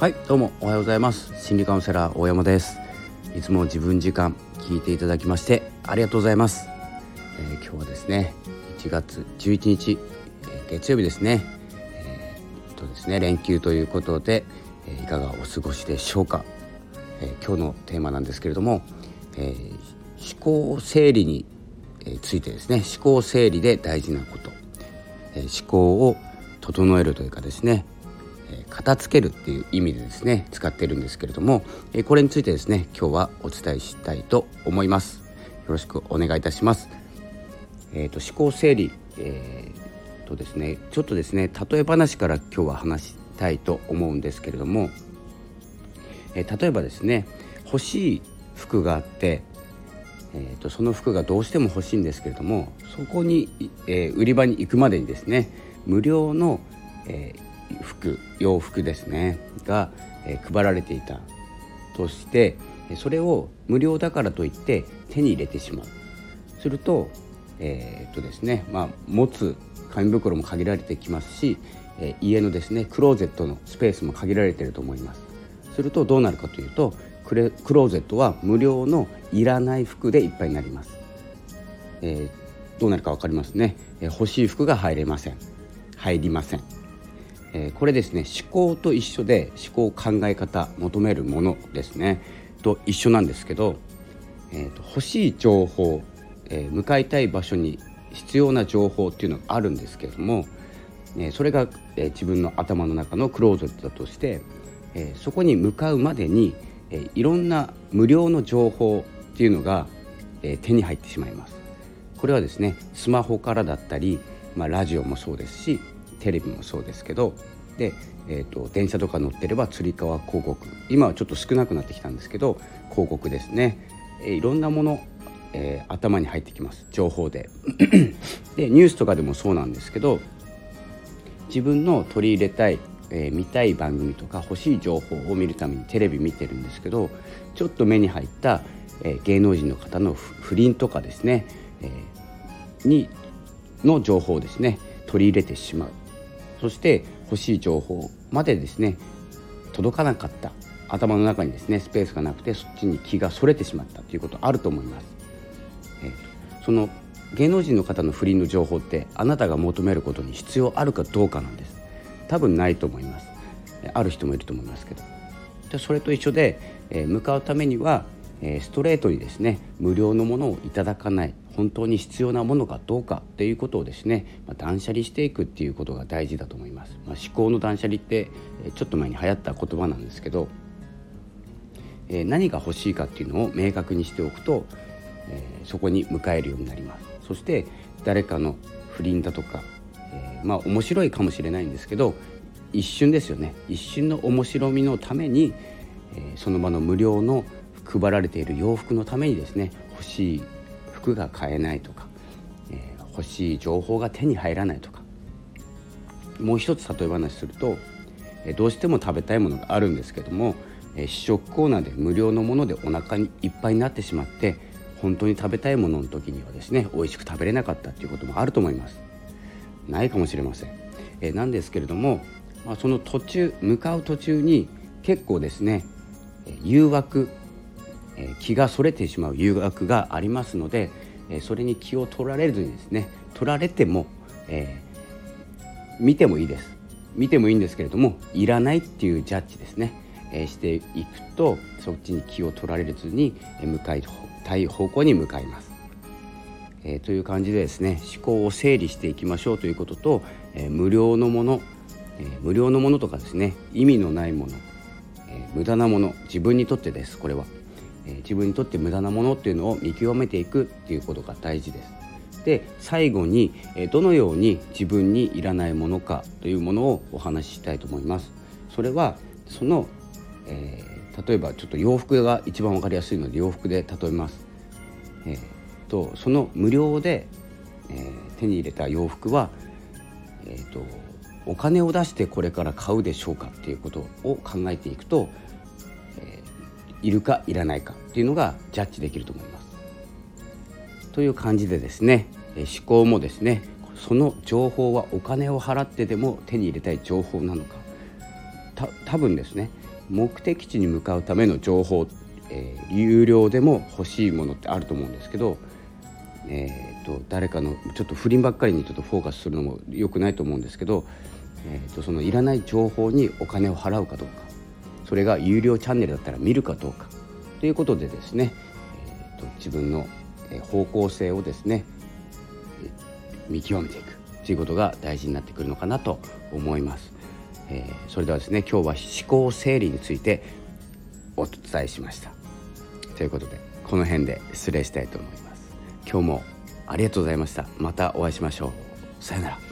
はいどうもおはようございます。心理カウンセラー大山です。いつも自分時間聞いていただきましてありがとうございます、えー、今日はですね1月11日、えー、月曜日ですね。えー、とですね連休ということで、えいかがお過ごしでしょうか、え今日のテーマなんですけれども、え思考整理についてですね思考整理で大事なこと、え思考を整えるというかですね片付けるっていう意味でですね使ってるんですけれどもこれについてですね今日はお伝えしたいと思います。よろしくお願いいたします。えーと、思考整理、えー、とですねちょっとですね例え話から今日は話したいと思うんですけれども、えー、例えばですね欲しい服があって、えーと、その服がどうしても欲しいんですけれどもそこに、えー、売り場に行くまでにですね無料の、えー、服洋服ですねが、えー、配られていたとしてそれを無料だからといって手に入れてしまう。すると,、えー、っとですねまあ、持つ紙袋も限られてきますし、えー、家のですねクローゼットのスペースも限られていると思います。するとどうなるかというとクレクローゼットは無料のいらない服でいっぱいになります、えー、どうなるか分かりますね、え欲しい服が入れません。入りません。え、これですね思考と一緒で思考考え方求めるものですねと一緒なんですけど、えーと、欲しい情報、えー、向かいたい場所に必要な情報っていうのがあるんですけれども、えー、それが、えー、自分の頭の中のクローゼットだとして、えそこに向かうまでに、えいろんな無料の情報っていうのが、え手に入ってしまいます。これはですねスマホからだったり、まあ、ラジオもそうですしテレビもそうですけどで、えーと、電車とか乗ってればつり革広告今はちょっと少なくなってきたんですけど広告ですね、えー、いろんなもの、えー、頭に入ってきます。情報で。でニュースとかでもそうなんですけど自分の取り入れたい、えー、見たい番組とか欲しい情報を見るためにテレビ見てるんですけどちょっと目に入った、えー、芸能人の方の不倫とかですね、えー、にの情報をですね取り入れてしまう。そして欲しい情報までですね届かなかった。頭の中にですねスペースがなくてそっちに気がそれてしまったということあると思います。えー、その芸能人の方の不倫の情報ってあなたが求めることに必要あるかどうかなんです。多分ないと思います。ある人もいると思いますけど。でそれと一緒で、え、向かうためには、え、ストレートにですね無料のものをいただかない本当に必要なものかどうかっていうことをですね、まあ、断捨離していくっていうことが大事だと思います、まあ、思考の断捨離ってちょっと前に流行った言葉なんですけど、え、何が欲しいかっていうのを明確にしておくと、え、そこに迎えるようになります。そして誰かの不倫だとか、え、まあ面白いかもしれないんですけど一瞬ですよね。一瞬の面白みのために、え、その場の無料の配られている洋服のためにですね欲しい服が買えないとか、えー、欲しい情報が手に入らないとか。もう一つ例え話すると、えー、どうしても食べたいものがあるんですけども、えー、試食コーナーで無料のものでお腹にいっぱいになってしまって本当に食べたいものの時にはですね美味しく食べれなかったっていうこともあると思います。ないかもしれません、え、なんですけれども、まあ、その途中向かう途中に結構ですね誘惑え気がそれてしまう誘惑がありますので、えそれに気を取られずにですね取られても、えー、見てもいいです見てもいいんですけれどもいらないっていうジャッジですね、え、していくとそっちに気を取られずに向かいたい方向に向かいます。えー、という感じでですね思考を整理していきましょうということと、えー、無料のもの、えー、無料のものとかですね意味のないもの、え無駄なもの自分にとってですこれはえ自分にとって無駄なものっていうのを見極めていくっていうことが大事です。で最後に、えどのように自分にいらないものかというものをお話ししたいと思います。それはその、えー、例えばちょっと洋服が一番分かりやすいので洋服で例えます。えー、とその無料で、えー、手に入れた洋服は、えーとお金を出してこれから買うでしょうかっていうことを考えていくといるかいらないかっていうのがジャッジできると思います。という感じでですね思考もですねその情報はお金を払ってでも手に入れたい情報なのか多分ですね目的地に向かうための情報、えー、有料でも欲しいものってあると思うんですけど、えーと、誰かのちょっと不倫ばっかりにちょっとフォーカスするのも良くないと思うんですけど、えーと、そのいらない情報にお金を払うかどうかそれが有料チャンネルだったら見るかどうか。ということでですね、えーと、自分の方向性をですね見極めていく。ということが大事になってくるのかなと思います。えー、それではですね今日は思考整理についてお伝えしました。ということでこの辺で失礼したいと思います。今日もありがとうございました。またお会いしましょう。さよなら。